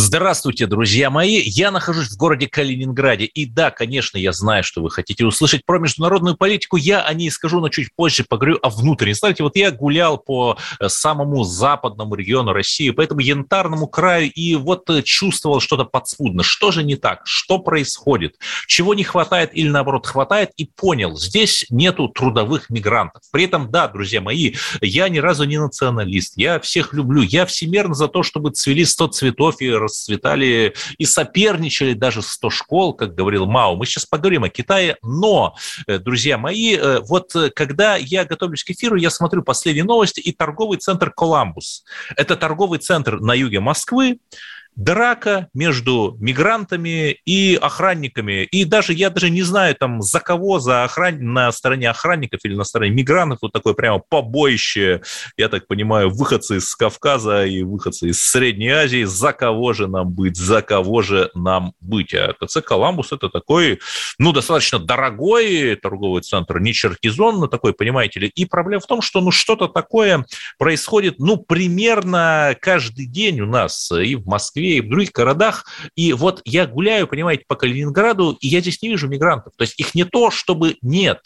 Здравствуйте, друзья мои. Я нахожусь в городе Калининграде. И да, конечно, я знаю, что вы хотите услышать про международную политику. Я о ней скажу, но чуть позже поговорю о внутренней. Знаете, вот я гулял по э, самому западному региону России, по этому янтарному краю, и вот э, чувствовал что-то подспудно. Что же не так? Что происходит? Чего не хватает или, наоборот, хватает? И понял, здесь нету трудовых мигрантов. При этом, да, друзья мои, я ни разу не националист. Я всех люблю. Я всемерно за то, чтобы цвели 100 цветов и расцветали и соперничали даже 100 школ, как говорил Мао. Мы сейчас поговорим о Китае, но, э, друзья мои, э, вот э, когда я готовлюсь к эфиру, я смотрю последние новости и торговый центр «Коламбус». Это торговый центр на юге Москвы, драка между мигрантами и охранниками. И даже я даже не знаю, там, за кого, за охран... на стороне охранников или на стороне мигрантов, вот такое прямо побоище, я так понимаю, выходцы из Кавказа и выходцы из Средней Азии, за кого же нам быть, за кого же нам быть. А ТЦ «Коламбус» – это такой, ну, достаточно дорогой торговый центр, не Черкизон, но такой, понимаете ли. И проблема в том, что, ну, что-то такое происходит, ну, примерно каждый день у нас и в Москве, Москве и в других городах. И вот я гуляю, понимаете, по Калининграду, и я здесь не вижу мигрантов. То есть их не то, чтобы нет.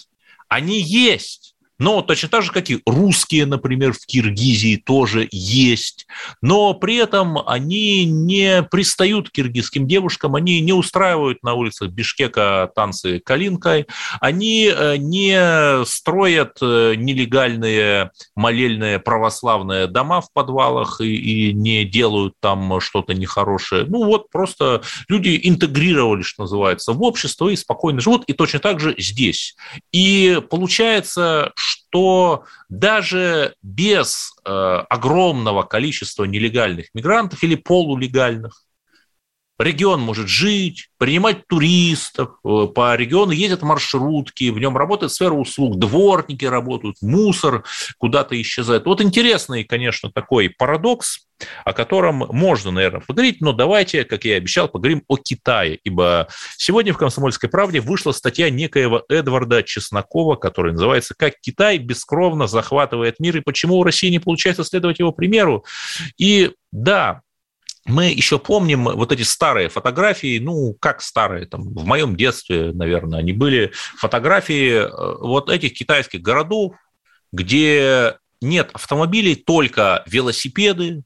Они есть. Но точно так же, как и русские, например, в Киргизии тоже есть. Но при этом они не пристают к киргизским девушкам, они не устраивают на улицах Бишкека танцы калинкой, они э, не строят э, нелегальные молельные православные дома в подвалах и, и не делают там что-то нехорошее. Ну вот просто люди интегрировали, что называется, в общество и спокойно живут, и точно так же здесь. И получается, что даже без э, огромного количества нелегальных мигрантов или полулегальных регион может жить, принимать туристов, э, по региону ездят маршрутки, в нем работает сфера услуг, дворники работают, мусор куда-то исчезает. Вот интересный, конечно, такой парадокс, о котором можно, наверное, поговорить, но давайте, как я и обещал, поговорим о Китае, ибо сегодня в «Комсомольской правде» вышла статья некоего Эдварда Чеснокова, которая называется «Как Китай бескровно захватывает мир и почему у России не получается следовать его примеру». И да, мы еще помним вот эти старые фотографии, ну, как старые, там, в моем детстве, наверное, они были фотографии э, вот этих китайских городов, где нет автомобилей, только велосипеды,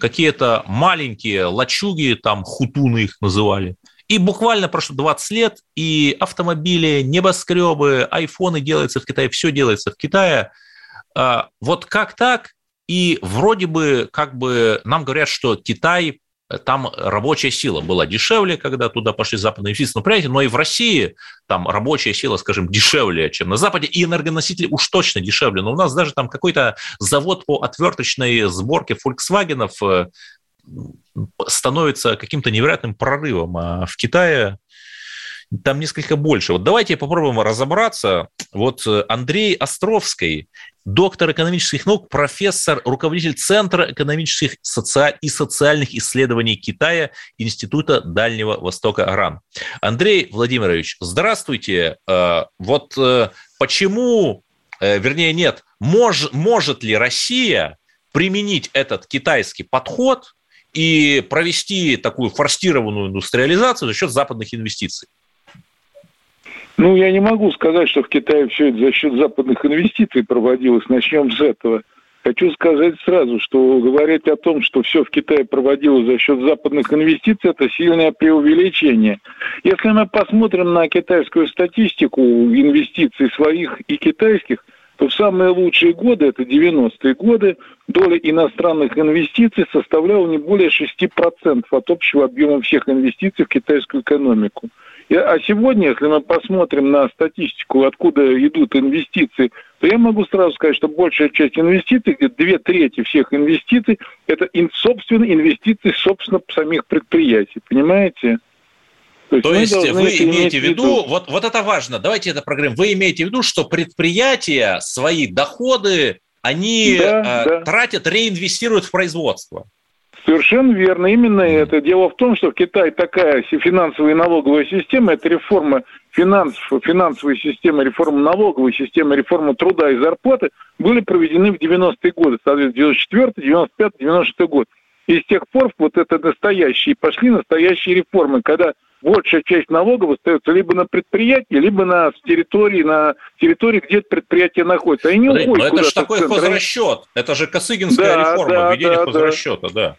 какие-то маленькие лачуги, там хутуны их называли. И буквально прошло 20 лет, и автомобили, небоскребы, айфоны делаются в Китае, все делается в Китае. А, вот как так? И вроде бы, как бы нам говорят, что Китай там рабочая сила была дешевле, когда туда пошли западные инвестиции. Но, понимаете, но и в России там рабочая сила, скажем, дешевле, чем на Западе, и энергоносители уж точно дешевле. Но у нас даже там какой-то завод по отверточной сборке Volkswagen э, становится каким-то невероятным прорывом. А в Китае там несколько больше. Вот давайте попробуем разобраться. Вот э, Андрей Островский, доктор экономических наук, профессор, руководитель Центра экономических и социальных исследований Китая Института Дальнего Востока РАН. Андрей Владимирович, здравствуйте. Э, вот э, почему, вернее нет, мож, может ли Россия применить этот китайский подход и провести такую форсированную индустриализацию за счет западных инвестиций? Ну, я не могу сказать, что в Китае все это за счет западных инвестиций проводилось. Начнем с этого. Хочу сказать сразу, что говорить о том, что все в Китае проводилось за счет западных инвестиций, это сильное преувеличение. Если мы посмотрим на китайскую статистику инвестиций своих и китайских, то в самые лучшие годы, это 90-е годы, доля иностранных инвестиций составляла не более 6% от общего объема всех инвестиций в китайскую экономику. А сегодня, если мы посмотрим на статистику, откуда идут инвестиции, то я могу сразу сказать, что большая часть инвестиций, где две трети всех инвестиций, это собственные инвестиции, собственно, самих предприятий. Понимаете? То есть, То есть вы имеете в виду, виду, вот, вот это важно, давайте это проговорим, вы имеете в виду, что предприятия свои доходы они да, э, да. тратят, реинвестируют в производство. Совершенно верно. Именно это. Дело в том, что в Китае такая финансовая и налоговая система, это реформа финансов, финансовой системы, реформа налоговой системы, реформа труда и зарплаты были проведены в 90-е годы, соответственно, 94 95 96 год. И с тех пор вот это настоящие, пошли настоящие реформы, когда большая часть налогов остается либо на предприятии, либо на территории, на территории, где предприятие находится. Они не уходят Но это же такой хозрасчет. Это же Косыгинская да, реформа, да, введение да, хозрасчета, да. да.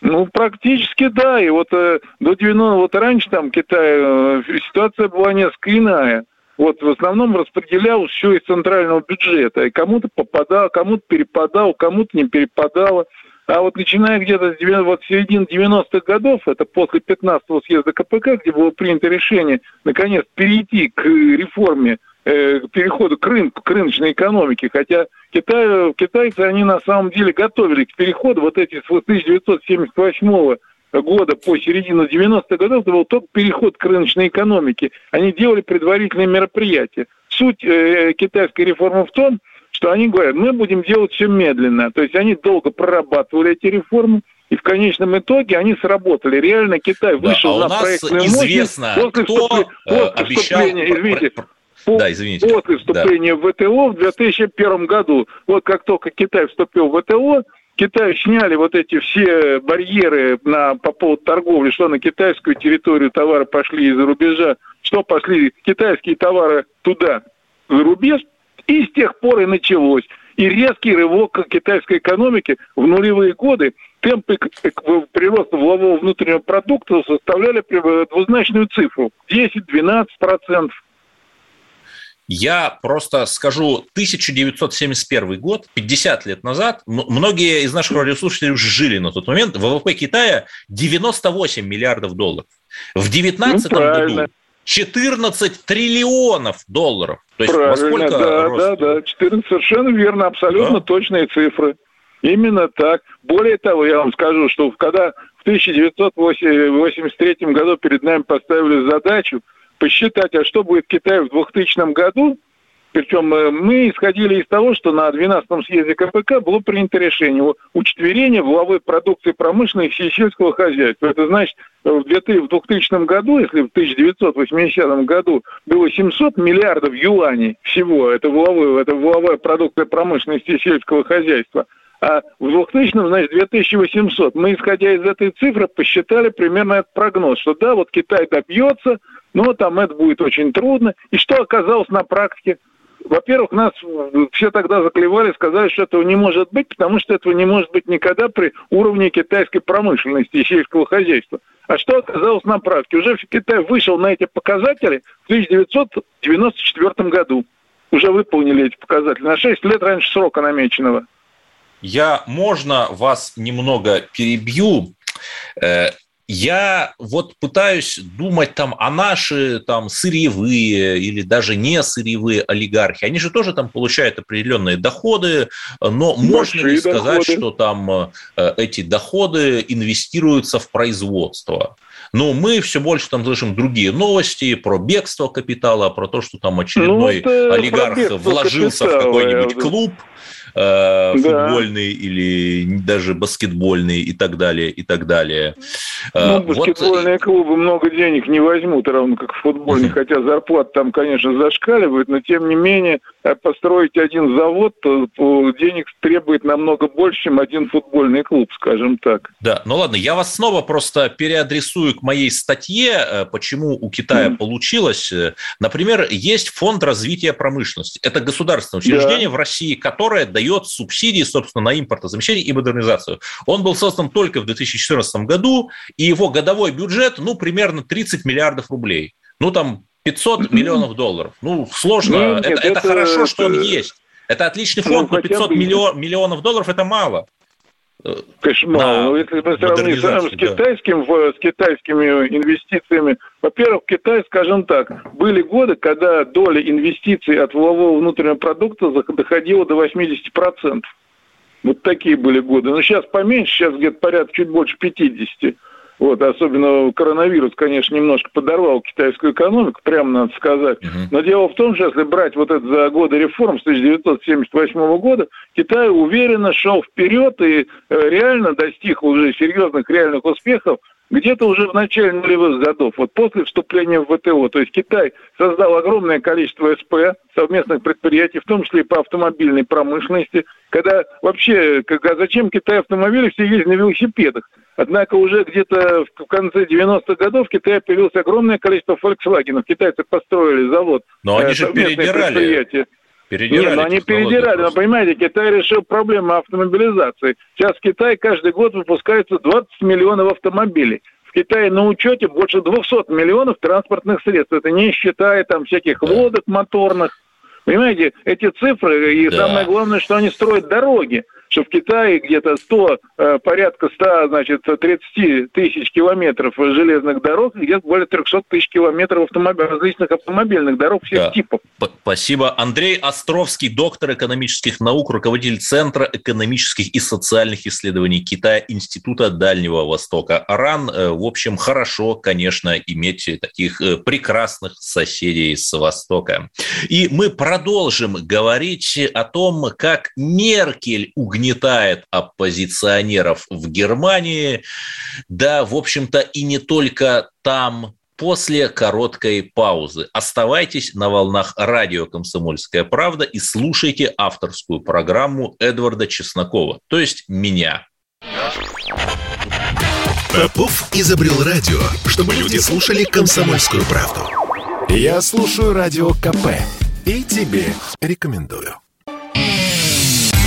Ну, практически да. И вот э, до 90 вот раньше там Китай, э, ситуация была несколько иная. Вот в основном распределял все из центрального бюджета. И кому-то попадал, кому-то перепадал, кому-то не перепадало. А вот начиная где-то с вот середины 90-х годов, это после 15-го съезда КПК, где было принято решение, наконец, перейти к реформе Э, переходу к рынку, к рыночной экономике, хотя Китай, китайцы, они на самом деле готовили к переходу, вот эти с 1978 года по середину 90-х годов, это был только переход к рыночной экономике. Они делали предварительные мероприятия. Суть э, китайской реформы в том, что они говорят, мы будем делать все медленно. То есть они долго прорабатывали эти реформы, и в конечном итоге они сработали. Реально Китай вышел да, а на проектную известно, мощность после, кто вступления, после э, обещал... извините, да, извините. после вступления да. в ВТО в 2001 году. Вот как только Китай вступил в ВТО, Китай сняли вот эти все барьеры на, по поводу торговли, что на китайскую территорию товары пошли из-за рубежа, что пошли китайские товары туда, за рубеж, и с тех пор и началось. И резкий рывок китайской экономики в нулевые годы темпы прироста валового внутреннего продукта составляли двузначную цифру 10-12 процентов. Я просто скажу, 1971 год, 50 лет назад, многие из наших радиослушателей уже жили на тот момент, ВВП Китая 98 миллиардов долларов. В 2019 ну, году 14 триллионов долларов. То есть правильно, во сколько да, рост? да, да, 14, совершенно верно, абсолютно да? точные цифры. Именно так. Более того, я вам скажу, что когда в 1983 году перед нами поставили задачу посчитать, а что будет в Китае в 2000 году, причем э, мы исходили из того, что на 12-м съезде КПК было принято решение учетверения валовой продукции промышленности и сельского хозяйства. Это значит, в 2000 году, если в 1980 году было 700 миллиардов юаней всего, это валовая, это валовая продукция промышленности и сельского хозяйства, а в 2000 значит, 2800. Мы, исходя из этой цифры, посчитали примерно этот прогноз, что да, вот Китай добьется, но там это будет очень трудно. И что оказалось на практике? Во-первых, нас все тогда заклевали, сказали, что этого не может быть, потому что этого не может быть никогда при уровне китайской промышленности и сельского хозяйства. А что оказалось на практике? Уже Китай вышел на эти показатели в 1994 году. Уже выполнили эти показатели на 6 лет раньше срока намеченного. Я, можно вас немного перебью? Э, я вот пытаюсь думать там о наши там сырьевые или даже не сырьевые олигархи. Они же тоже там получают определенные доходы, но Большие можно ли сказать, доходы. что там э, эти доходы инвестируются в производство? Но мы все больше там слышим другие новости про бегство капитала, про то, что там очередной ну, олигарх вложился в какой-нибудь клуб э, футбольный да. или даже баскетбольный и так далее, и так далее. Ну, э, баскетбольные вот... клубы много денег не возьмут, равно как футбольные, хотя зарплата там, конечно, зашкаливает, но тем не менее построить один завод, денег требует намного больше, чем один футбольный клуб, скажем так. Да, ну ладно, я вас снова просто переадресую к моей статье, э, почему у Китая mm. получилось. Например, есть фонд развития промышленности. Это государственное учреждение да. в России, которое дает субсидии, собственно, на импортозамещение и модернизацию. Он был создан только в 2014 году, и его годовой бюджет, ну, примерно 30 миллиардов рублей. Ну, там 500 миллионов долларов. Ну, сложно. Ну, нет, это, это, это хорошо, что он есть. Это отличный ну, фонд, ну, но 500 миллион, миллионов долларов – это мало. Конечно, мало. Но если мы сравним с, китайским, с китайскими инвестициями, во-первых, Китай, скажем так, были годы, когда доля инвестиций от валового внутреннего продукта доходила до 80%. Вот такие были годы. Но сейчас поменьше, сейчас где-то порядка чуть больше 50%. Вот, особенно коронавирус, конечно, немножко подорвал китайскую экономику, прямо надо сказать. Uh-huh. Но дело в том, что если брать вот это за годы реформ с 1978 года, Китай уверенно шел вперед и э, реально достиг уже серьезных реальных успехов где-то уже в начале нулевых годов, вот после вступления в ВТО. То есть Китай создал огромное количество СП, совместных предприятий, в том числе и по автомобильной промышленности, когда вообще, когда, зачем Китай автомобили, все ездят на велосипедах. Однако уже где-то в конце 90-х годов в Китае появилось огромное количество Volkswagen. Китайцы построили завод. Но они э, же передирали. Передирали Нет, но они передирали. Но понимаете, Китай решил проблему автомобилизации. Сейчас в Китае каждый год выпускается 20 миллионов автомобилей. В Китае на учете больше 200 миллионов транспортных средств. Это не считая там всяких да. лодок моторных. Понимаете, эти цифры, и да. самое главное, что они строят дороги что в Китае где-то 100, э, порядка 100, значит, 30 тысяч километров железных дорог, где-то более 300 тысяч километров автомобиль, различных автомобильных дорог всех да. типов. Спасибо. Андрей Островский, доктор экономических наук, руководитель Центра экономических и социальных исследований Китая Института Дальнего Востока. РАН, э, в общем, хорошо, конечно, иметь таких э, прекрасных соседей с Востока. И мы продолжим говорить о том, как Меркель угнетает угнетает оппозиционеров в Германии, да, в общем-то, и не только там, после короткой паузы. Оставайтесь на волнах радио «Комсомольская правда» и слушайте авторскую программу Эдварда Чеснокова, то есть меня. Попов изобрел радио, чтобы люди слушали «Комсомольскую правду». Я слушаю радио КП и тебе рекомендую.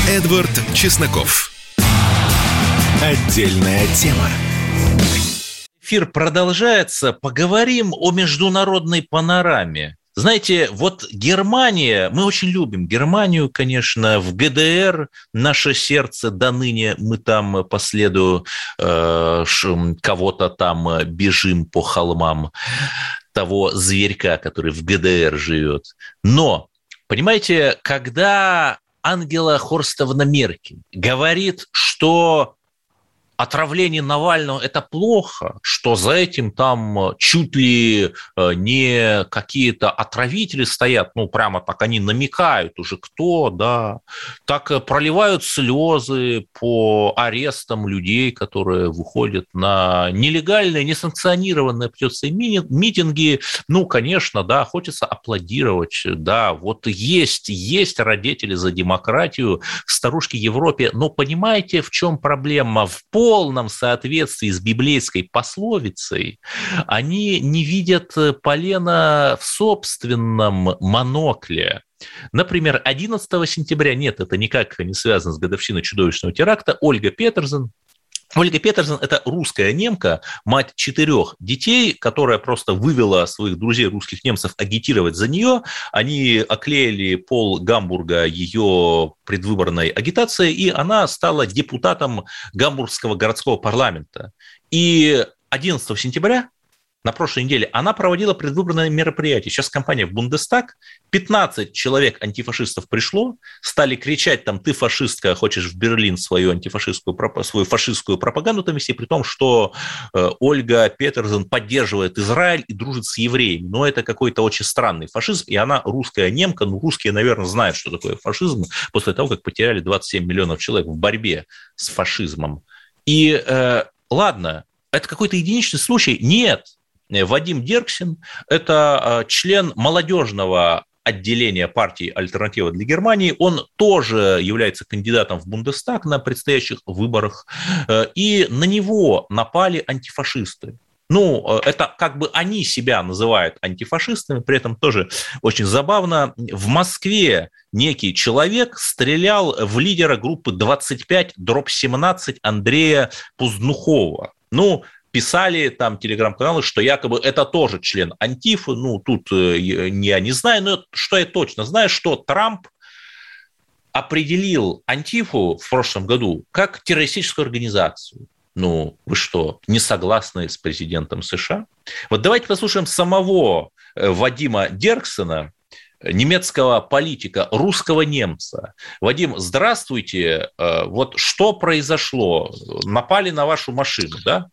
Эдвард Чесноков. Отдельная тема. Эфир продолжается. Поговорим о международной панораме. Знаете, вот Германия, мы очень любим Германию, конечно, в ГДР наше сердце до ныне, мы там по следу э, кого-то там бежим по холмам того зверька, который в ГДР живет. Но, понимаете, когда Ангела Хорстовна Меркель говорит, что отравление Навального – это плохо, что за этим там чуть ли э, не какие-то отравители стоят, ну, прямо так они намекают уже, кто, да, так э, проливают слезы по арестам людей, которые выходят на нелегальные, несанкционированные, придется митинги. Ну, конечно, да, хочется аплодировать, да, вот есть, есть родители за демократию, старушки Европе, но понимаете, в чем проблема? В пол полном соответствии с библейской пословицей, они не видят полена в собственном монокле. Например, 11 сентября, нет, это никак не связано с годовщиной чудовищного теракта, Ольга Петерсон, Ольга Петерсон – это русская немка, мать четырех детей, которая просто вывела своих друзей русских немцев агитировать за нее. Они оклеили пол Гамбурга ее предвыборной агитацией, и она стала депутатом Гамбургского городского парламента. И 11 сентября на прошлой неделе, она проводила предвыборное мероприятие. Сейчас компания в Бундестаг, 15 человек антифашистов пришло, стали кричать там, ты фашистка, хочешь в Берлин свою антифашистскую, свою фашистскую пропаганду там вести, при том, что э, Ольга Петерсон поддерживает Израиль и дружит с евреями. Но это какой-то очень странный фашизм, и она русская немка, ну, русские, наверное, знают, что такое фашизм, после того, как потеряли 27 миллионов человек в борьбе с фашизмом. И э, ладно, это какой-то единичный случай? Нет, Вадим Дерксин – это э, член молодежного отделения партии «Альтернатива для Германии». Он тоже является кандидатом в Бундестаг на предстоящих выборах. Э, и на него напали антифашисты. Ну, это как бы они себя называют антифашистами, при этом тоже очень забавно. В Москве некий человек стрелял в лидера группы 25 дробь 17 Андрея Пузднухова. Ну, писали там телеграм-каналы, что якобы это тоже член Антифы. Ну, тут э, я не знаю, но что я точно знаю, что Трамп определил Антифу в прошлом году как террористическую организацию. Ну, вы что, не согласны с президентом США? Вот давайте послушаем самого э, Вадима Дерксона, немецкого политика, русского немца. Вадим, здравствуйте. Э, вот что произошло? Напали на вашу машину, да?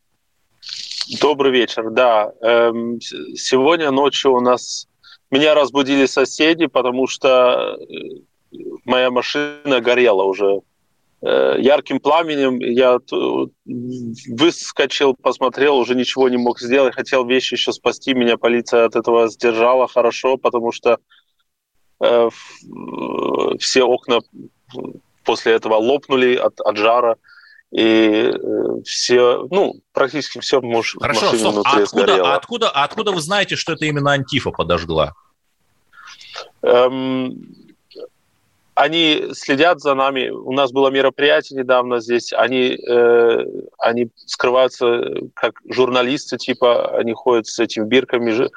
Добрый вечер, да. Эм, сегодня ночью у нас меня разбудили соседи, потому что э, моя машина горела уже э, ярким пламенем. Я выскочил, посмотрел, уже ничего не мог сделать. Хотел вещи еще спасти. Меня полиция от этого сдержала хорошо, потому что э, все окна после этого лопнули от, от жара и все, ну, практически все муж, Хорошо, стоп, а откуда, а откуда, а откуда вы знаете, что это именно Антифа подожгла? Эм, они следят за нами. У нас было мероприятие недавно здесь. Они, э, они скрываются как журналисты, типа, они ходят с этими бирками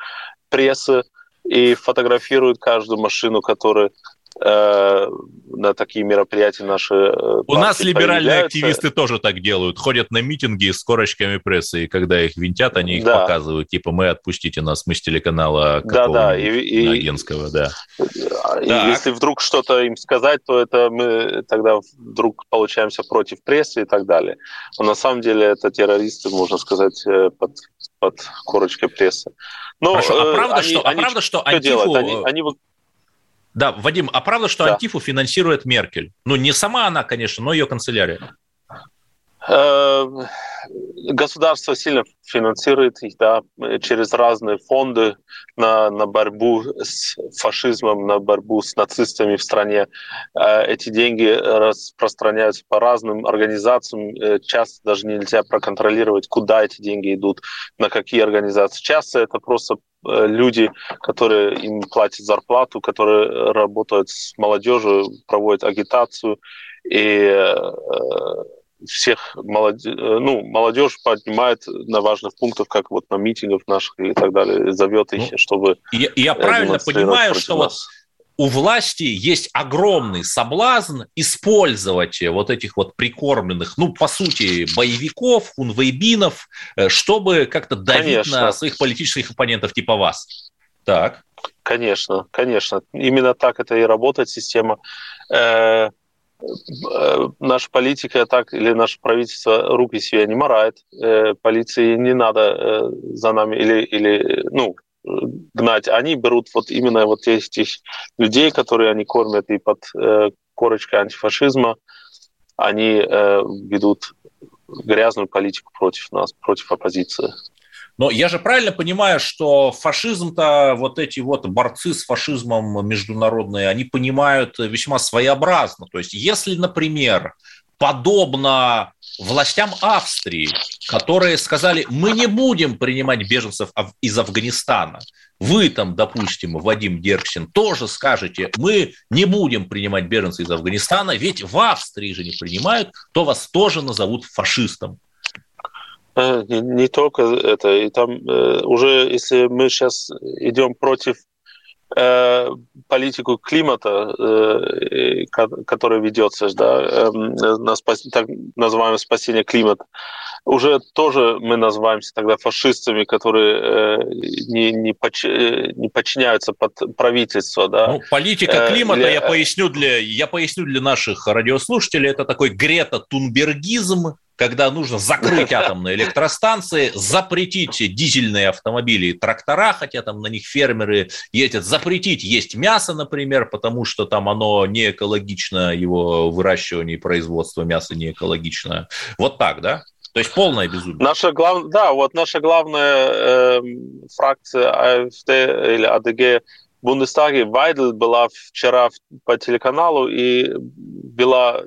прессы и фотографируют каждую машину, которая Э, на такие мероприятия наши э, У нас либеральные активисты тоже так делают. Ходят на митинги с корочками прессы, и когда их винтят, они их да. показывают. Типа, мы отпустите нас, мы с телеканала да, да. И, и, Агентского, да. И если вдруг что-то им сказать, то это мы тогда вдруг получаемся против прессы и так далее. Но на самом деле это террористы, можно сказать, э, под, под корочкой прессы. Но, Хорошо, а правда, они, что, а правда, что, что Антифу... Они, они да, Вадим, а правда, что да. Антифу финансирует Меркель? Ну, не сама она, конечно, но ее канцелярия. Эм, государство сильно финансирует их да, через разные фонды на, на борьбу с фашизмом, на борьбу с нацистами в стране. Э, эти деньги распространяются по разным организациям. Э, часто даже нельзя проконтролировать, куда эти деньги идут, на какие организации. Часто это просто э, люди, которые им платят зарплату, которые работают с молодежью, проводят агитацию и всех молоде... Э, ну, молодежь поднимает на важных пунктах, как вот на митингах наших и так далее, зовет их, ну, чтобы... Я, я правильно понимаю, что вот у власти есть огромный соблазн использовать вот этих вот прикормленных, ну, по сути, боевиков, хунвейбинов, э, чтобы как-то давить Конечно. на своих политических оппонентов типа вас. Так. Конечно, конечно. Именно так это и работает система. Э, Э, наша политика так или наше правительство руки себе не морает. Э, полиции не надо э, за нами или, или ну, гнать. Они берут вот именно вот этих людей, которые они кормят и под корочкой антифашизма, они ведут грязную политику против нас, против оппозиции. Но я же правильно понимаю, что фашизм-то, вот эти вот борцы с фашизмом международные, они понимают весьма своеобразно. То есть если, например, подобно властям Австрии, которые сказали, мы не будем принимать беженцев из Афганистана. Вы там, допустим, Вадим Дерксин, тоже скажете, мы не будем принимать беженцев из Афганистана, ведь в Австрии же не принимают, то вас тоже назовут фашистом. Э, не, не только это. И там э, уже, если мы сейчас идем против э, политику климата, э, которая ведется, да, э, на спас, так называемое спасение климата, уже тоже мы называемся тогда фашистами, которые э, не, не, поч, э, не подчиняются под правительство. Да. Ну, политика климата, э, для... я, поясню для, я поясню для наших радиослушателей, это такой Грета-Тунбергизм, когда нужно закрыть атомные электростанции, запретить дизельные автомобили и трактора, хотя там на них фермеры ездят, запретить есть мясо, например, потому что там оно не экологично, его выращивание и производство мяса не экологично. Вот так, да? То есть полное безумие. Наша глав... Да, вот наша главная э, фракция АФД или АДГ в Бундестаге Вайдл была вчера по телеканалу и вела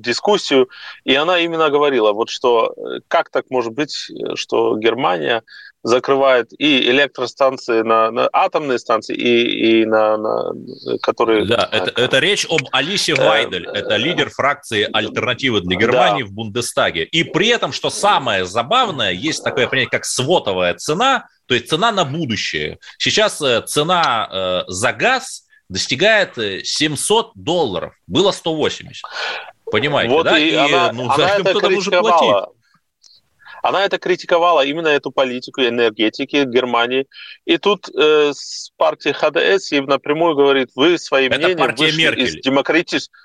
дискуссию, и она именно говорила, вот что э, как так может быть, что Германия закрывает и электростанции на, на атомные станции, и, и на, на которые... Да, это, это речь об Алисе э, Вайдель, это лидер фракции «Альтернативы для Германии» да. в Бундестаге. И при этом, что самое забавное, есть такое понятие, как свотовая цена, то есть цена на будущее. Сейчас э, цена за газ достигает 700 долларов. Было 180. Понимаете, вот да? И, и она, ну, она это критиковала. Она это критиковала, именно эту политику энергетики Германии. И тут э, с партии ХДС и напрямую говорит, вы своим это мнением вышли Меркель. из демократического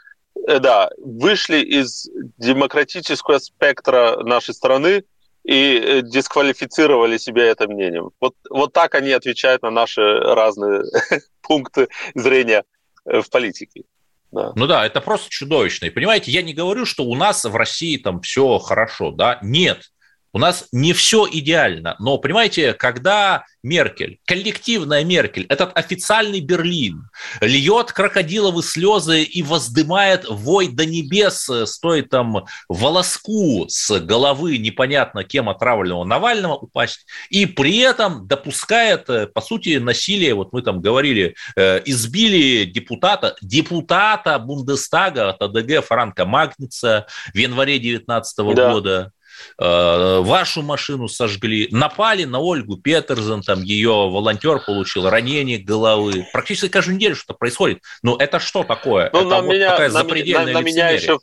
э, да, вышли из демократического спектра нашей страны, и дисквалифицировали себя этим мнением. Вот, вот так они отвечают на наши разные пункты зрения в политике. Да. Ну да, это просто чудовищно. И понимаете, я не говорю, что у нас в России там все хорошо, да, нет. У нас не все идеально, но, понимаете, когда Меркель, коллективная Меркель, этот официальный Берлин, льет крокодиловые слезы и воздымает вой до небес, стоит там волоску с головы непонятно кем отравленного Навального упасть, и при этом допускает, по сути, насилие, вот мы там говорили, э, избили депутата, депутата Бундестага от АДГ Франка Магница в январе 2019 да. года, Э, вашу машину сожгли, напали на Ольгу Петерсон, там ее волонтер получил ранение головы. Практически каждую неделю что-то происходит. Но это что такое? Ну, это на вот меня, такая запредельная на, на меня еще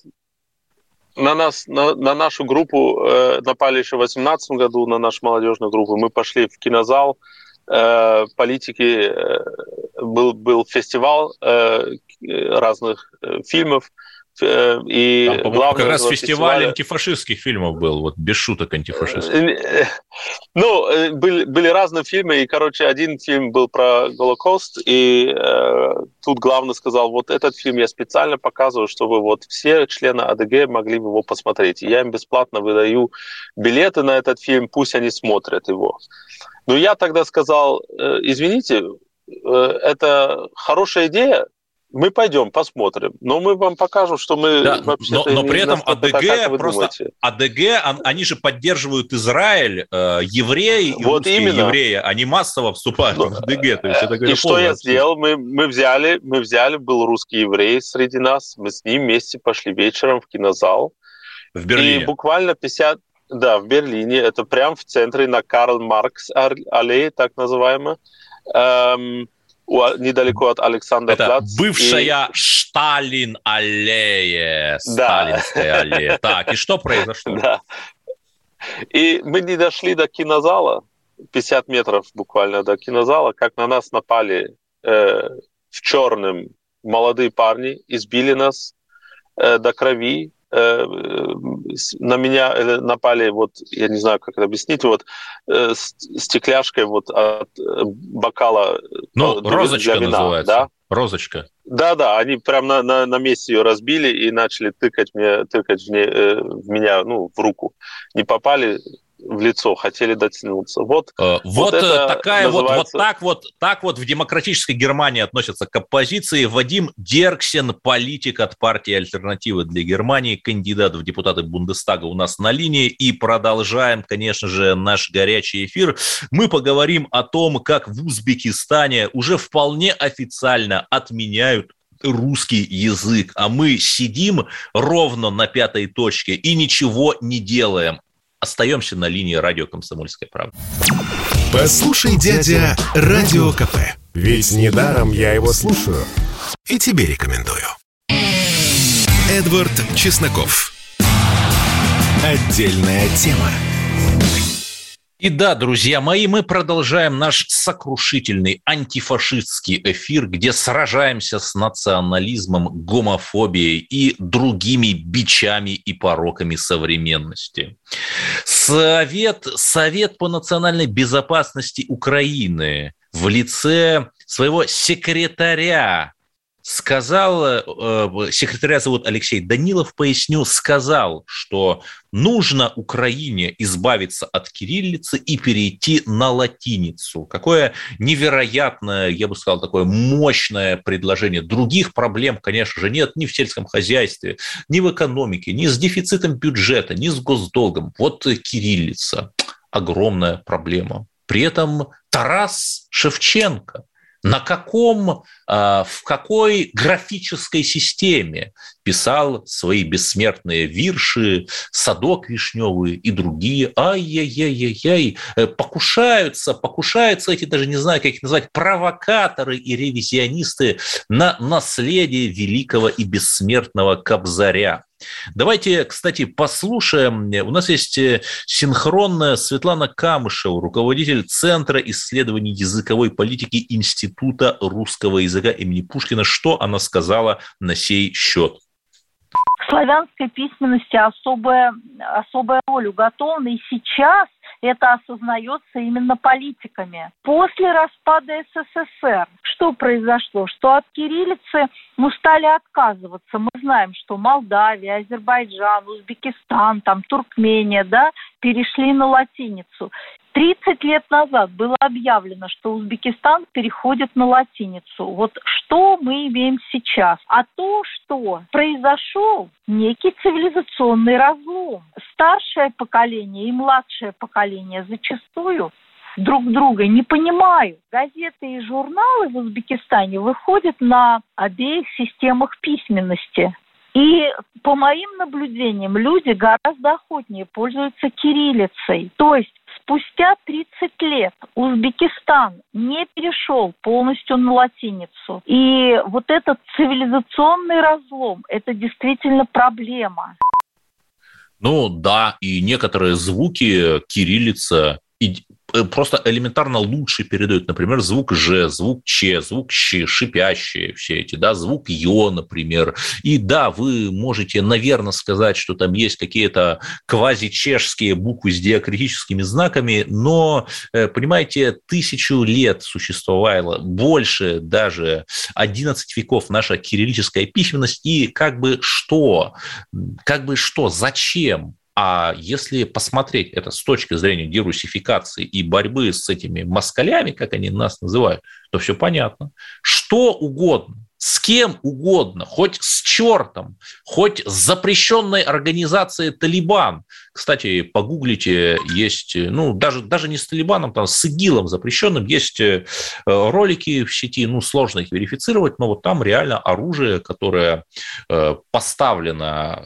на нас, на, на нашу группу э, напали еще в 2018 году, на нашу молодежную группу. Мы пошли в кинозал, э, политики, э, был, был фестиваль э, разных э, фильмов, Э, и Там, главное, как раз фестиваль фестиваля... антифашистских фильмов был, вот без шуток антифашистских. Э, э, ну, были, были разные фильмы, и, короче, один фильм был про Голокост, и э, тут главный сказал, вот этот фильм я специально показываю, чтобы вот все члены АДГ могли его посмотреть. И я им бесплатно выдаю билеты на этот фильм, пусть они смотрят его. Но я тогда сказал, извините, это хорошая идея, мы пойдем, посмотрим. Но мы вам покажем, что мы да, вообще но, но при этом АДГ так, просто думаете. АДГ, они же поддерживают Израиль, э, евреи и вот именно. евреи, они массово вступают но, в АДГ. То есть это, и что я сделал? Мы, мы взяли, мы взяли, был русский еврей среди нас, мы с ним вместе пошли вечером в кинозал. В Берлине. И буквально 50, да, в Берлине, это прям в центре на Карл Маркс аллее, так называемая. Эм, недалеко от Александра Это Плац. бывшая и... Сталинская да. аллея. Так, и что произошло? Да. И мы не дошли до кинозала, 50 метров буквально до кинозала, как на нас напали э, в черном молодые парни, избили нас э, до крови, на меня э, напали, вот, я не знаю, как это объяснить, вот, э, стекляшкой вот от бокала Ну, розочка вина, называется. Да? Розочка. Да-да, они прям на, на, на месте ее разбили и начали тыкать, мне, тыкать в, не, в меня, ну, в руку. Не попали, в лицо, хотели дотянуться. Вот, вот, вот э, такая называется... вот, вот так вот, так вот в демократической Германии относятся к оппозиции. Вадим Дерксен, политик от партии «Альтернативы для Германии», кандидат в депутаты Бундестага у нас на линии. И продолжаем, конечно же, наш горячий эфир. Мы поговорим о том, как в Узбекистане уже вполне официально отменяют русский язык, а мы сидим ровно на пятой точке и ничего не делаем остаемся на линии радио «Комсомольская правда». Послушай, дядя, радио КП. Ведь недаром я его слушаю. И тебе рекомендую. Эдвард Чесноков. Отдельная тема. И да, друзья мои, мы продолжаем наш сокрушительный антифашистский эфир, где сражаемся с национализмом, гомофобией и другими бичами и пороками современности. Совет, Совет по национальной безопасности Украины в лице своего секретаря сказал, э, э, секретаря зовут Алексей Данилов, поясню, сказал, что нужно Украине избавиться от кириллицы и перейти на латиницу. Какое невероятное, я бы сказал, такое мощное предложение. Других проблем, конечно же, нет ни в сельском хозяйстве, ни в экономике, ни с дефицитом бюджета, ни с госдолгом. Вот кириллица – огромная проблема. При этом Тарас Шевченко – на каком, а, в какой графической системе писал свои бессмертные вирши «Садок вишневый» и другие. Ай-яй-яй-яй-яй. Э, покушаются, покушаются эти, даже не знаю, как их назвать, провокаторы и ревизионисты на наследие великого и бессмертного Кобзаря. Давайте, кстати, послушаем. У нас есть э, синхронная Светлана Камышева, руководитель Центра исследований языковой политики Института русского языка имени Пушкина. Что она сказала на сей счет? Славянской письменности особая, особая роль уготована. И сейчас это осознается именно политиками. После распада СССР что произошло? Что от кириллицы ну, стали отказываться. Мы знаем, что Молдавия, Азербайджан, Узбекистан, там, Туркмения, да, перешли на латиницу. 30 лет назад было объявлено, что Узбекистан переходит на латиницу. Вот что мы имеем сейчас? А то, что произошел некий цивилизационный разлом. Старшее поколение и младшее поколение зачастую друг друга не понимают. Газеты и журналы в Узбекистане выходят на обеих системах письменности. И по моим наблюдениям люди гораздо охотнее пользуются кириллицей. То есть спустя 30 лет Узбекистан не перешел полностью на латиницу. И вот этот цивилизационный разлом – это действительно проблема. Ну да, и некоторые звуки кириллица просто элементарно лучше передают, например, звук «ж», звук «ч», звук «щ», шипящие все эти, да, звук «ё», например. И да, вы можете, наверное, сказать, что там есть какие-то квазичешские буквы с диакритическими знаками, но, э, понимаете, тысячу лет существовала, больше даже 11 веков наша кириллическая письменность, и как бы что, как бы что, зачем а если посмотреть это с точки зрения дерусификации и борьбы с этими москалями, как они нас называют, то все понятно. Что угодно с кем угодно, хоть с чертом, хоть с запрещенной организацией Талибан. Кстати, погуглите, есть, ну, даже, даже не с Талибаном, там, с ИГИЛом запрещенным, есть э, ролики в сети, ну, сложно их верифицировать, но вот там реально оружие, которое э, поставлено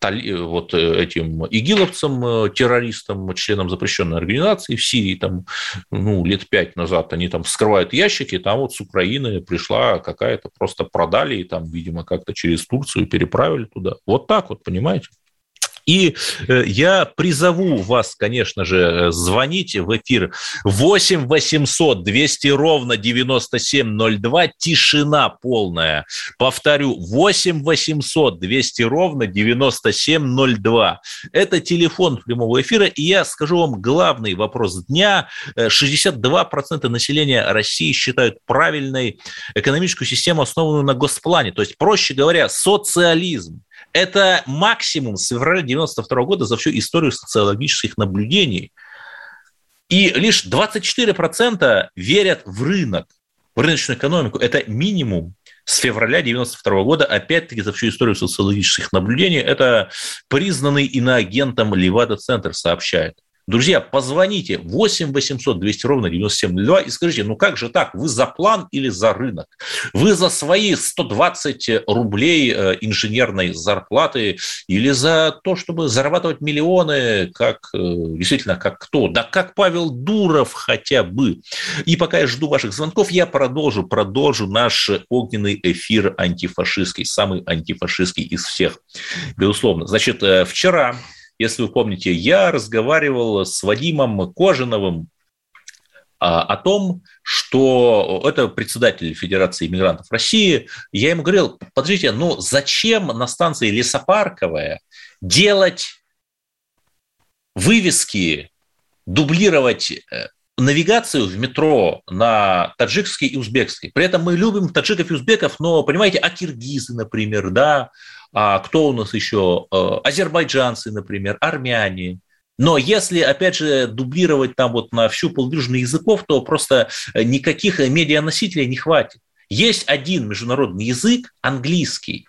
э, вот этим игиловцам, террористам, членам запрещенной организации в Сирии, там, ну, лет пять назад, они там вскрывают ящики, там вот с Украины пришла какая это просто продали и там, видимо, как-то через Турцию переправили туда. Вот так вот, понимаете? И э, я призову вас, конечно же, э, звонить в эфир 8 800 200 ровно 9702. Тишина полная. Повторю, 8 800 200 ровно 9702. Это телефон прямого эфира. И я скажу вам главный вопрос дня. 62% э, населения России считают правильной экономическую систему, основанную на госплане. То есть, проще говоря, социализм. Это максимум с февраля 1992 года за всю историю социологических наблюдений. И лишь 24% верят в рынок, в рыночную экономику. Это минимум с февраля 1992 года, опять-таки за всю историю социологических наблюдений. Это признанный иноагентом Левада-центр сообщает. Друзья, позвоните 8 800 200 ровно 9702 и скажите, ну как же так, вы за план или за рынок? Вы за свои 120 рублей э, инженерной зарплаты или за то, чтобы зарабатывать миллионы, как э, действительно, как кто? Да как Павел Дуров хотя бы. И пока я жду ваших звонков, я продолжу, продолжу наш огненный эфир антифашистский, самый антифашистский из всех, безусловно. Значит, э, вчера если вы помните, я разговаривал с Вадимом Кожиновым а, о том, что это председатель Федерации иммигрантов России, я ему говорил, подождите, ну зачем на станции Лесопарковая делать вывески, дублировать э, навигацию в метро на таджикский и узбекский. При этом мы любим таджиков и узбеков, но, понимаете, а киргизы, например, да, а кто у нас еще? Э, азербайджанцы, например, армяне. Но если, опять же, дублировать там вот на всю полдюжину языков, то просто никаких медианосителей не хватит. Есть один международный язык, английский.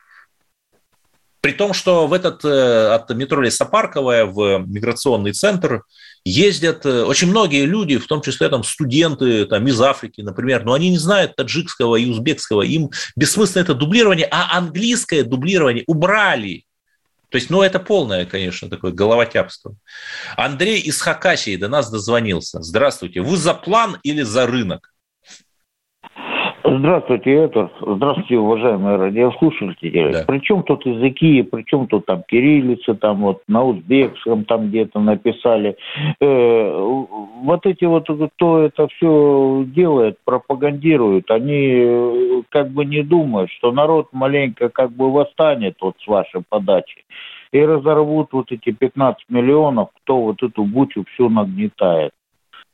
При том, что в этот, э, от метро Лесопарковая в миграционный центр ездят э, очень многие люди, в том числе там студенты там, из Африки, например, но они не знают таджикского и узбекского, им бессмысленно это дублирование, а английское дублирование убрали. То есть, ну, это полное, конечно, такое головотяпство. Андрей из Хакасии до нас дозвонился. Здравствуйте. Вы за план или за рынок? Здравствуйте, это, здравствуйте, уважаемые радиослушатели. Да. Причем тут языки, причем тут там кириллицы, там вот на узбекском там где-то написали. Э, вот эти вот, кто это все делает, пропагандирует, они э, как бы не думают, что народ маленько как бы восстанет вот с вашей подачи и разорвут вот эти 15 миллионов, кто вот эту бучу всю нагнетает.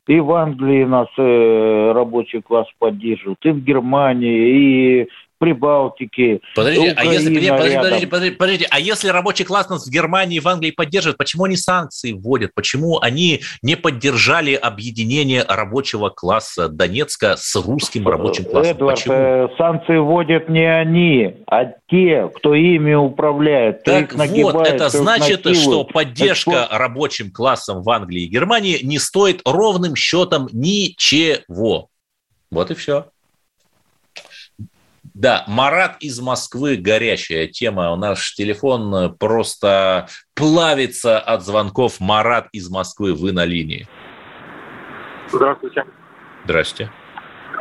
И в Англии нас э, рабочий класс поддерживает, и в Германии, и Прибалтике. Подождите, а если, подождите, подождите, подождите, подождите, а если рабочий класс нас в Германии и в Англии поддерживает, почему они санкции вводят? Почему они не поддержали объединение рабочего класса Донецка с русским рабочим классом? Эдвард, почему? Э, санкции вводят не они, а те, кто ими управляет. Так вот, это значит, что поддержка Экспорт... рабочим классом в Англии и Германии не стоит ровным счетом ничего. Вот и все. Да, Марат из Москвы, горячая тема. У нас телефон просто плавится от звонков. Марат из Москвы, вы на линии. Здравствуйте. Здрасте.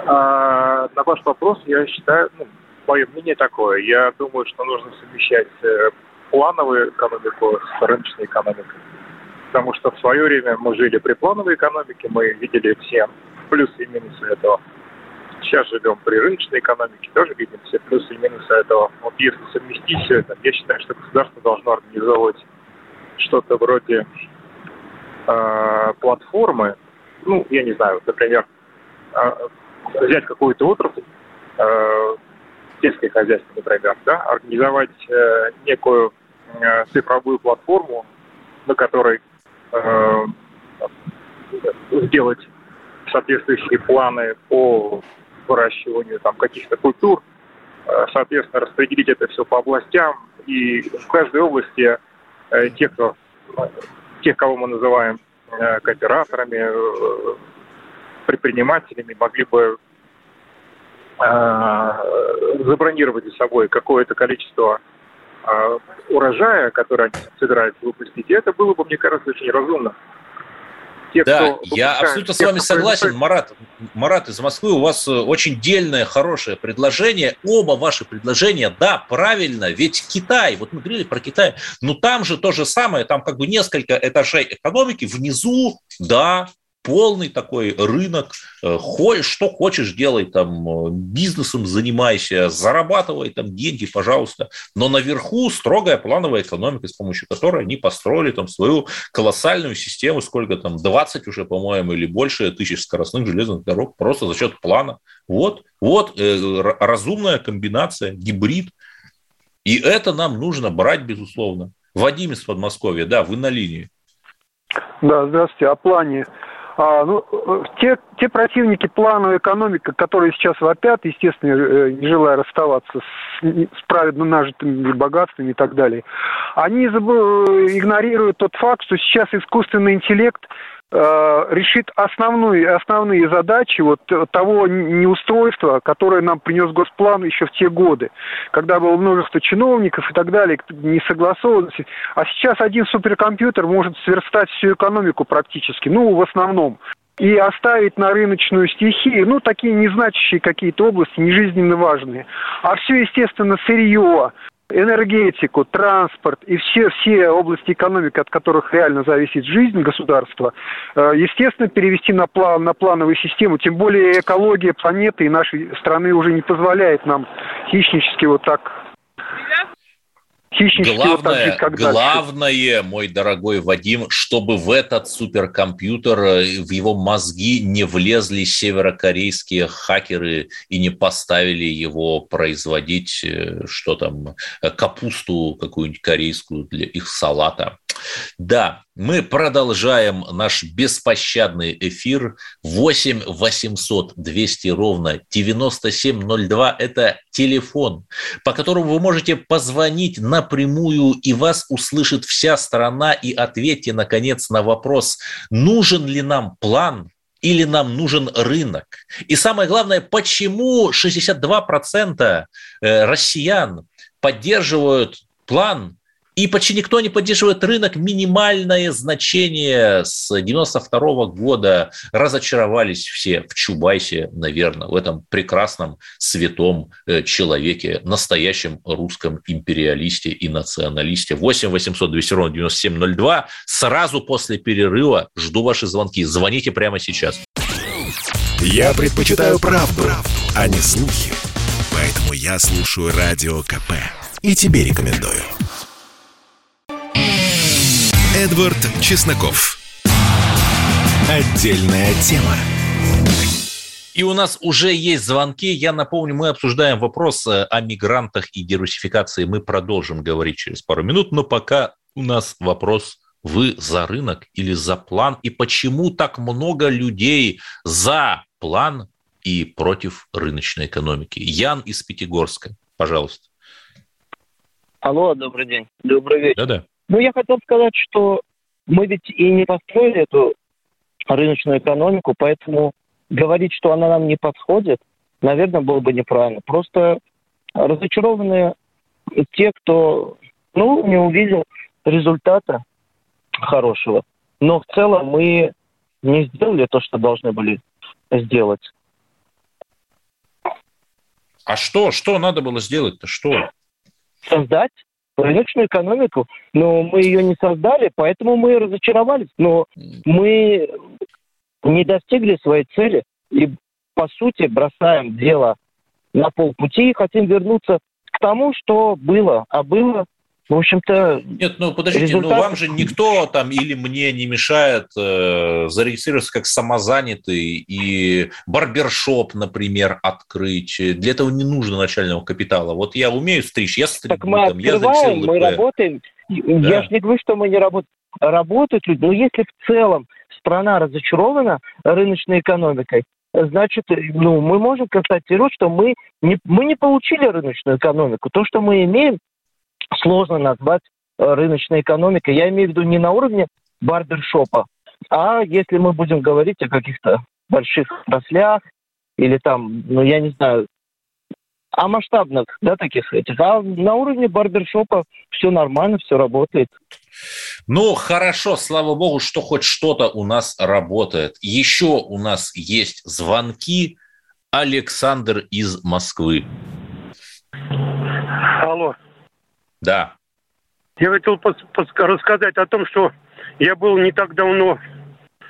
А, на ваш вопрос я считаю, ну, мое мнение такое. Я думаю, что нужно совмещать э, плановую экономику с рыночной экономикой. Потому что в свое время мы жили при плановой экономике, мы видели все плюсы и минусы этого. Сейчас живем при рыночной экономике, тоже видим все плюсы и минусы этого. Вот если совместить все это, я считаю, что государство должно организовывать что-то вроде э, платформы, ну, я не знаю, например, э, взять какую-то отрасль, э, сельское хозяйство, например, да, организовать э, некую э, цифровую платформу, на которой э, сделать соответствующие планы по выращиванию там, каких-то культур, э, соответственно, распределить это все по областям. И в каждой области э, те, кто, тех, кого мы называем э, кооператорами, предпринимателями, могли бы забронировать за собой какое-то количество урожая, которое они собираются выпустить. И это было бы, мне кажется, очень разумно те, да, кто я абсолютно с вами согласен, Марат. Марат из Москвы, у вас э, очень дельное, хорошее предложение. Оба ваши предложения, да, правильно, ведь Китай, вот мы говорили про Китай, но там же то же самое, там как бы несколько этажей экономики, внизу, да, полный такой рынок, э, что хочешь делай, там, э, бизнесом занимайся, зарабатывай там деньги, пожалуйста, но наверху строгая плановая экономика, с помощью которой они построили там свою колоссальную систему, сколько там, 20 уже, по-моему, или больше тысяч скоростных железных дорог, просто за счет плана. Вот, вот э, разумная комбинация, гибрид, и это нам нужно брать, безусловно. Вадим из Подмосковья, да, вы на линии. Да, здравствуйте. О плане а, ну, те, те противники плановой экономики, которые сейчас вопят, естественно, э, не желая расставаться с, с праведно нажитыми богатствами и так далее, они игнорируют тот факт, что сейчас искусственный интеллект Э, решит основную, основные задачи вот того неустройства, которое нам принес Госплан еще в те годы, когда было множество чиновников и так далее, несогласованности. А сейчас один суперкомпьютер может сверстать всю экономику практически, ну, в основном и оставить на рыночную стихию, ну, такие незначащие какие-то области, не жизненно важные. А все, естественно, сырье, энергетику, транспорт и все, все области экономики, от которых реально зависит жизнь государства, э, естественно, перевести на, план, на плановую систему. Тем более экология планеты и нашей страны уже не позволяет нам хищнически вот так главное, вот главное, мой дорогой Вадим, чтобы в этот суперкомпьютер, э, в его мозги не влезли северокорейские хакеры и не поставили его производить, э, что там, э, капусту какую-нибудь корейскую для их салата. Да, мы продолжаем наш беспощадный эфир. 8 800 200 ровно 9702 – это телефон, по которому вы можете позвонить напрямую, и вас услышит вся страна, и ответьте, наконец, на вопрос, нужен ли нам план, или нам нужен рынок? И самое главное, почему 62% э, россиян поддерживают план И почти никто не поддерживает рынок. Минимальное значение с 92 года разочаровались все в Чубайсе, наверное, в этом прекрасном святом э, человеке, настоящем русском империалисте и националисте. 8 800 200 ровно 9702. Сразу после перерыва жду ваши звонки. Звоните прямо сейчас. Я предпочитаю правду, правду, а не слухи. Поэтому я слушаю Радио КП. И тебе рекомендую. Эдвард Чесноков. Отдельная тема. И у нас уже есть звонки. Я напомню, мы обсуждаем вопрос э, о мигрантах и дерусификации. Мы продолжим говорить через пару минут, но пока у нас вопрос вы за рынок или за план? И почему так много людей за план и против рыночной экономики? Ян из Пятигорска, пожалуйста. Алло, добрый день. Добрый вечер. Да-да. Ну, я хотел сказать, что мы ведь и не построили эту рыночную экономику, поэтому говорить, что она нам не подходит, наверное, было бы неправильно. Просто разочарованные те, кто ну, не увидел результата хорошего. Но в целом мы не сделали то, что должны были сделать. А что, что надо было сделать-то? Что? Создать рыночную экономику. Но мы ее не создали, поэтому мы разочаровались. Но мы не достигли своей цели и, по сути, бросаем дело на полпути и хотим вернуться к тому, что было. А было в общем-то... Нет, ну подождите, результат... ну вам же никто там или мне не мешает э, зарегистрироваться как самозанятый и барбершоп, например, открыть. Для этого не нужно начального капитала. Вот я умею стричь, я стригу. Так мы там, открываем, мы работаем. Да. Я же не говорю, что мы не работаем. Работают люди, но если в целом страна разочарована рыночной экономикой, значит, ну, мы можем констатировать, что мы не, мы не получили рыночную экономику. То, что мы имеем, сложно назвать э, рыночной экономикой. Я имею в виду не на уровне барбершопа, а если мы будем говорить о каких-то больших отраслях или там, ну, я не знаю, о масштабных, да, таких этих. А на уровне барбершопа все нормально, все работает. Ну, хорошо, слава богу, что хоть что-то у нас работает. Еще у нас есть звонки. Александр из Москвы. Алло. Да. Я хотел рассказать о том, что я был не так давно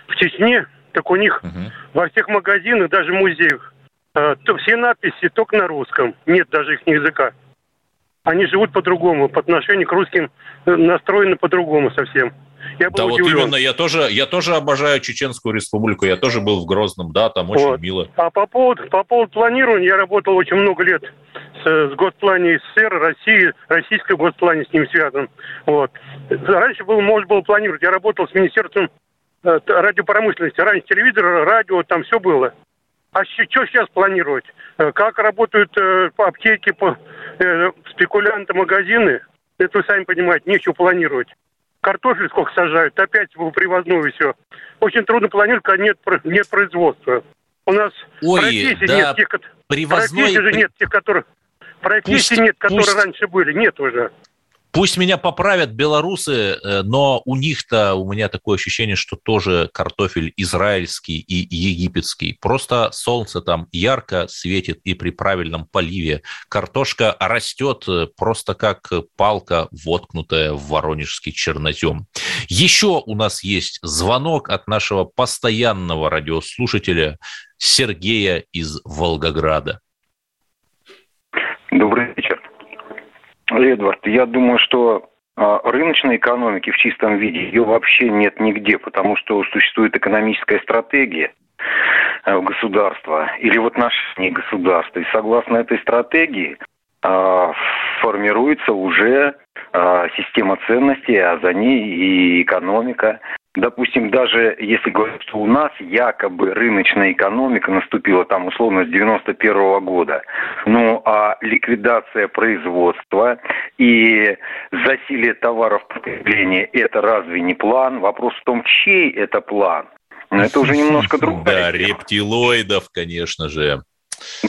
в Чечне, так у них угу. во всех магазинах, даже музеях, э, то все надписи только на русском. Нет даже их языка. Они живут по-другому, по отношению к русским э, настроены по-другому совсем. Я был да, удивлен. вот именно, я тоже, я тоже обожаю Чеченскую республику, я тоже был в Грозном, да, там очень вот. мило. А по поводу, по поводу планирования, я работал очень много лет с, с госплане СССР, России, российской госплане с ним связан. Вот. Раньше было, можно было планировать, я работал с Министерством э, радиопромышленности, раньше телевизор, радио, там все было. А что сейчас планировать? Э, как работают э, аптеки, по, э, спекулянты, магазины? Это вы сами понимаете, нечего планировать картофель сколько сажают, опять привозную все. Очень трудно планировать, когда нет, нет производства. У нас Ой, да, нет тех, привозной... же нет тех, которые профессий пусть, нет, которые пусть... раньше были, нет уже. Пусть меня поправят белорусы, э, но у них-то, у меня такое ощущение, что тоже картофель израильский и египетский. Просто солнце там ярко светит, и при правильном поливе картошка растет э, просто как палка, воткнутая в воронежский чернозем. Еще у нас есть звонок от нашего постоянного радиослушателя Сергея из Волгограда. Добрый. Эдвард, я думаю, что а, рыночной экономики в чистом виде ее вообще нет нигде, потому что существует экономическая стратегия э, государства или в отношении государства. И согласно этой стратегии а, формируется уже а, система ценностей, а за ней и экономика. Допустим, даже если говорить, что у нас якобы рыночная экономика наступила там условно с 91 -го года, ну а ликвидация производства и засилие товаров потребления – это разве не план? Вопрос в том, чей это план? Но это уже немножко другое. Да, рептилоидов, конечно же.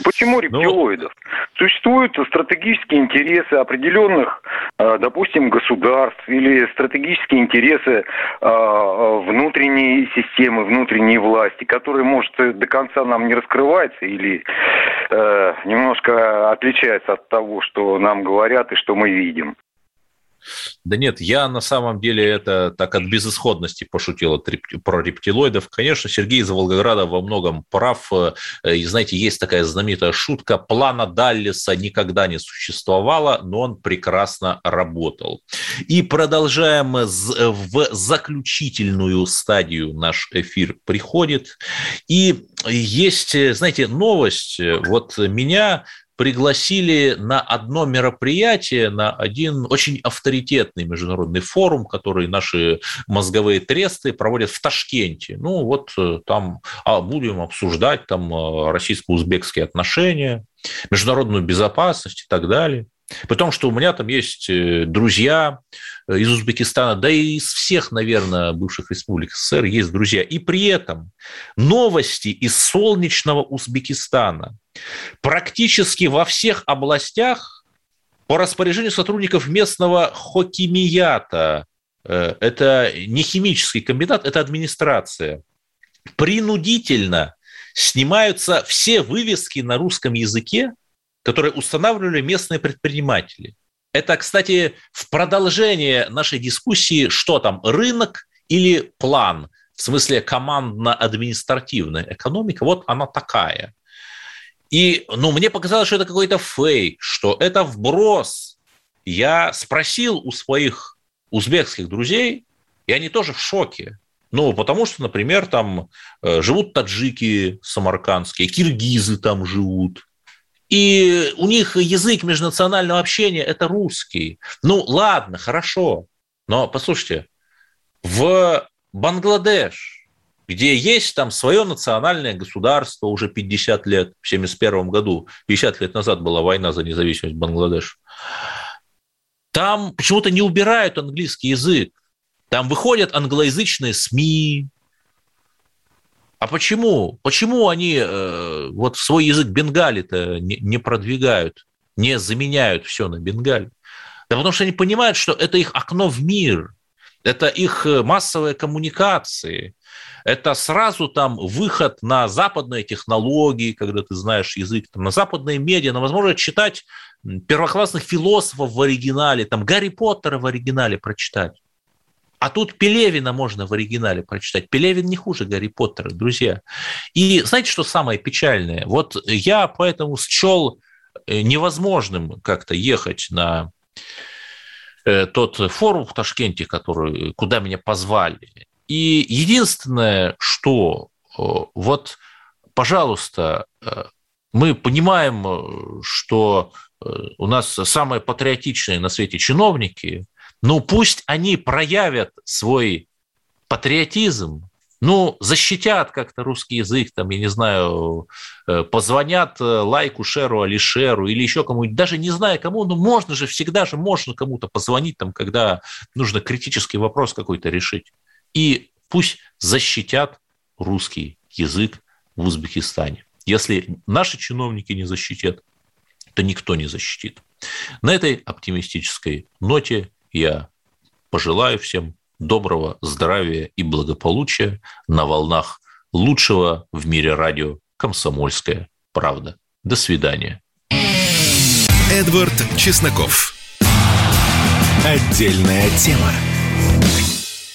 Почему ну, рептилоидов? Ну... Существуют стратегические интересы определенных, э, допустим, государств или стратегические интересы э, внутренней системы, внутренней власти, которые, может, до конца нам не раскрываются или э, немножко отличаются от того, что нам говорят и что мы видим. Да нет, я на самом деле это так от безысходности пошутил про рептилоидов. Конечно, Сергей из Волгограда во многом прав. Э, и знаете, есть такая знаменитая шутка, плана Даллиса никогда не существовало, но он прекрасно работал. И продолжаем в заключительную стадию наш эфир приходит. И есть, знаете, новость. Вот меня пригласили на одно мероприятие, на один очень авторитетный международный форум, который наши мозговые тресты проводят в Ташкенте. Ну, вот э, там а, будем обсуждать там э, российско-узбекские отношения, международную безопасность и так далее. Потому что у меня там есть э, друзья из Узбекистана, да и из всех, наверное, бывших республик СССР есть друзья. И при этом новости из солнечного Узбекистана – Практически во всех областях по распоряжению сотрудников местного хокимията, э, это не химический комбинат, это администрация, принудительно снимаются все вывески на русском языке, которые устанавливали местные предприниматели. Это, кстати, в продолжение нашей дискуссии, что там, рынок или план, в смысле командно-административная экономика, вот она такая. И ну, мне показалось, что это какой-то фейк, что это вброс. Я спросил у своих узбекских друзей, и они тоже в шоке. Ну, потому что, например, там э, живут таджики самаркандские, киргизы там живут. И у них язык межнационального общения – это русский. Ну, ладно, хорошо. Но, послушайте, в Бангладеш – где есть там свое национальное государство уже 50 лет, в 1971 году, 50 лет назад была война за независимость Бангладеш. Там почему-то не убирают английский язык. Там выходят англоязычные СМИ. А почему? Почему они э, вот свой язык бенгали-то не, не продвигают, не заменяют все на бенгали? Да потому что они понимают, что это их окно в мир, это их э, массовые коммуникации, это сразу там выход на западные технологии, когда ты знаешь язык, там, на западные медиа, на возможность читать первоклассных философов в оригинале, там Гарри Поттера в оригинале прочитать. А тут Пелевина можно в оригинале прочитать. Пелевин не хуже Гарри Поттера, друзья. И знаете, что самое печальное? Вот я поэтому счел э, невозможным как-то ехать на э, тот форум в Ташкенте, который, куда меня позвали. И единственное, что э, вот, пожалуйста, мы понимаем, что у нас самые патриотичные на свете чиновники, ну пусть они проявят свой патриотизм, ну, защитят как-то русский язык, там, я не знаю, позвонят лайку, шеру, алишеру или еще кому-нибудь, даже не знаю кому, но можно же, всегда же можно кому-то позвонить, там, когда нужно критический вопрос какой-то решить и пусть защитят русский язык в Узбекистане. Если наши чиновники не защитят, то никто не защитит. На этой оптимистической ноте я пожелаю всем доброго здравия и благополучия на волнах лучшего в мире радио «Комсомольская правда». До свидания. Эдвард Чесноков. Отдельная тема.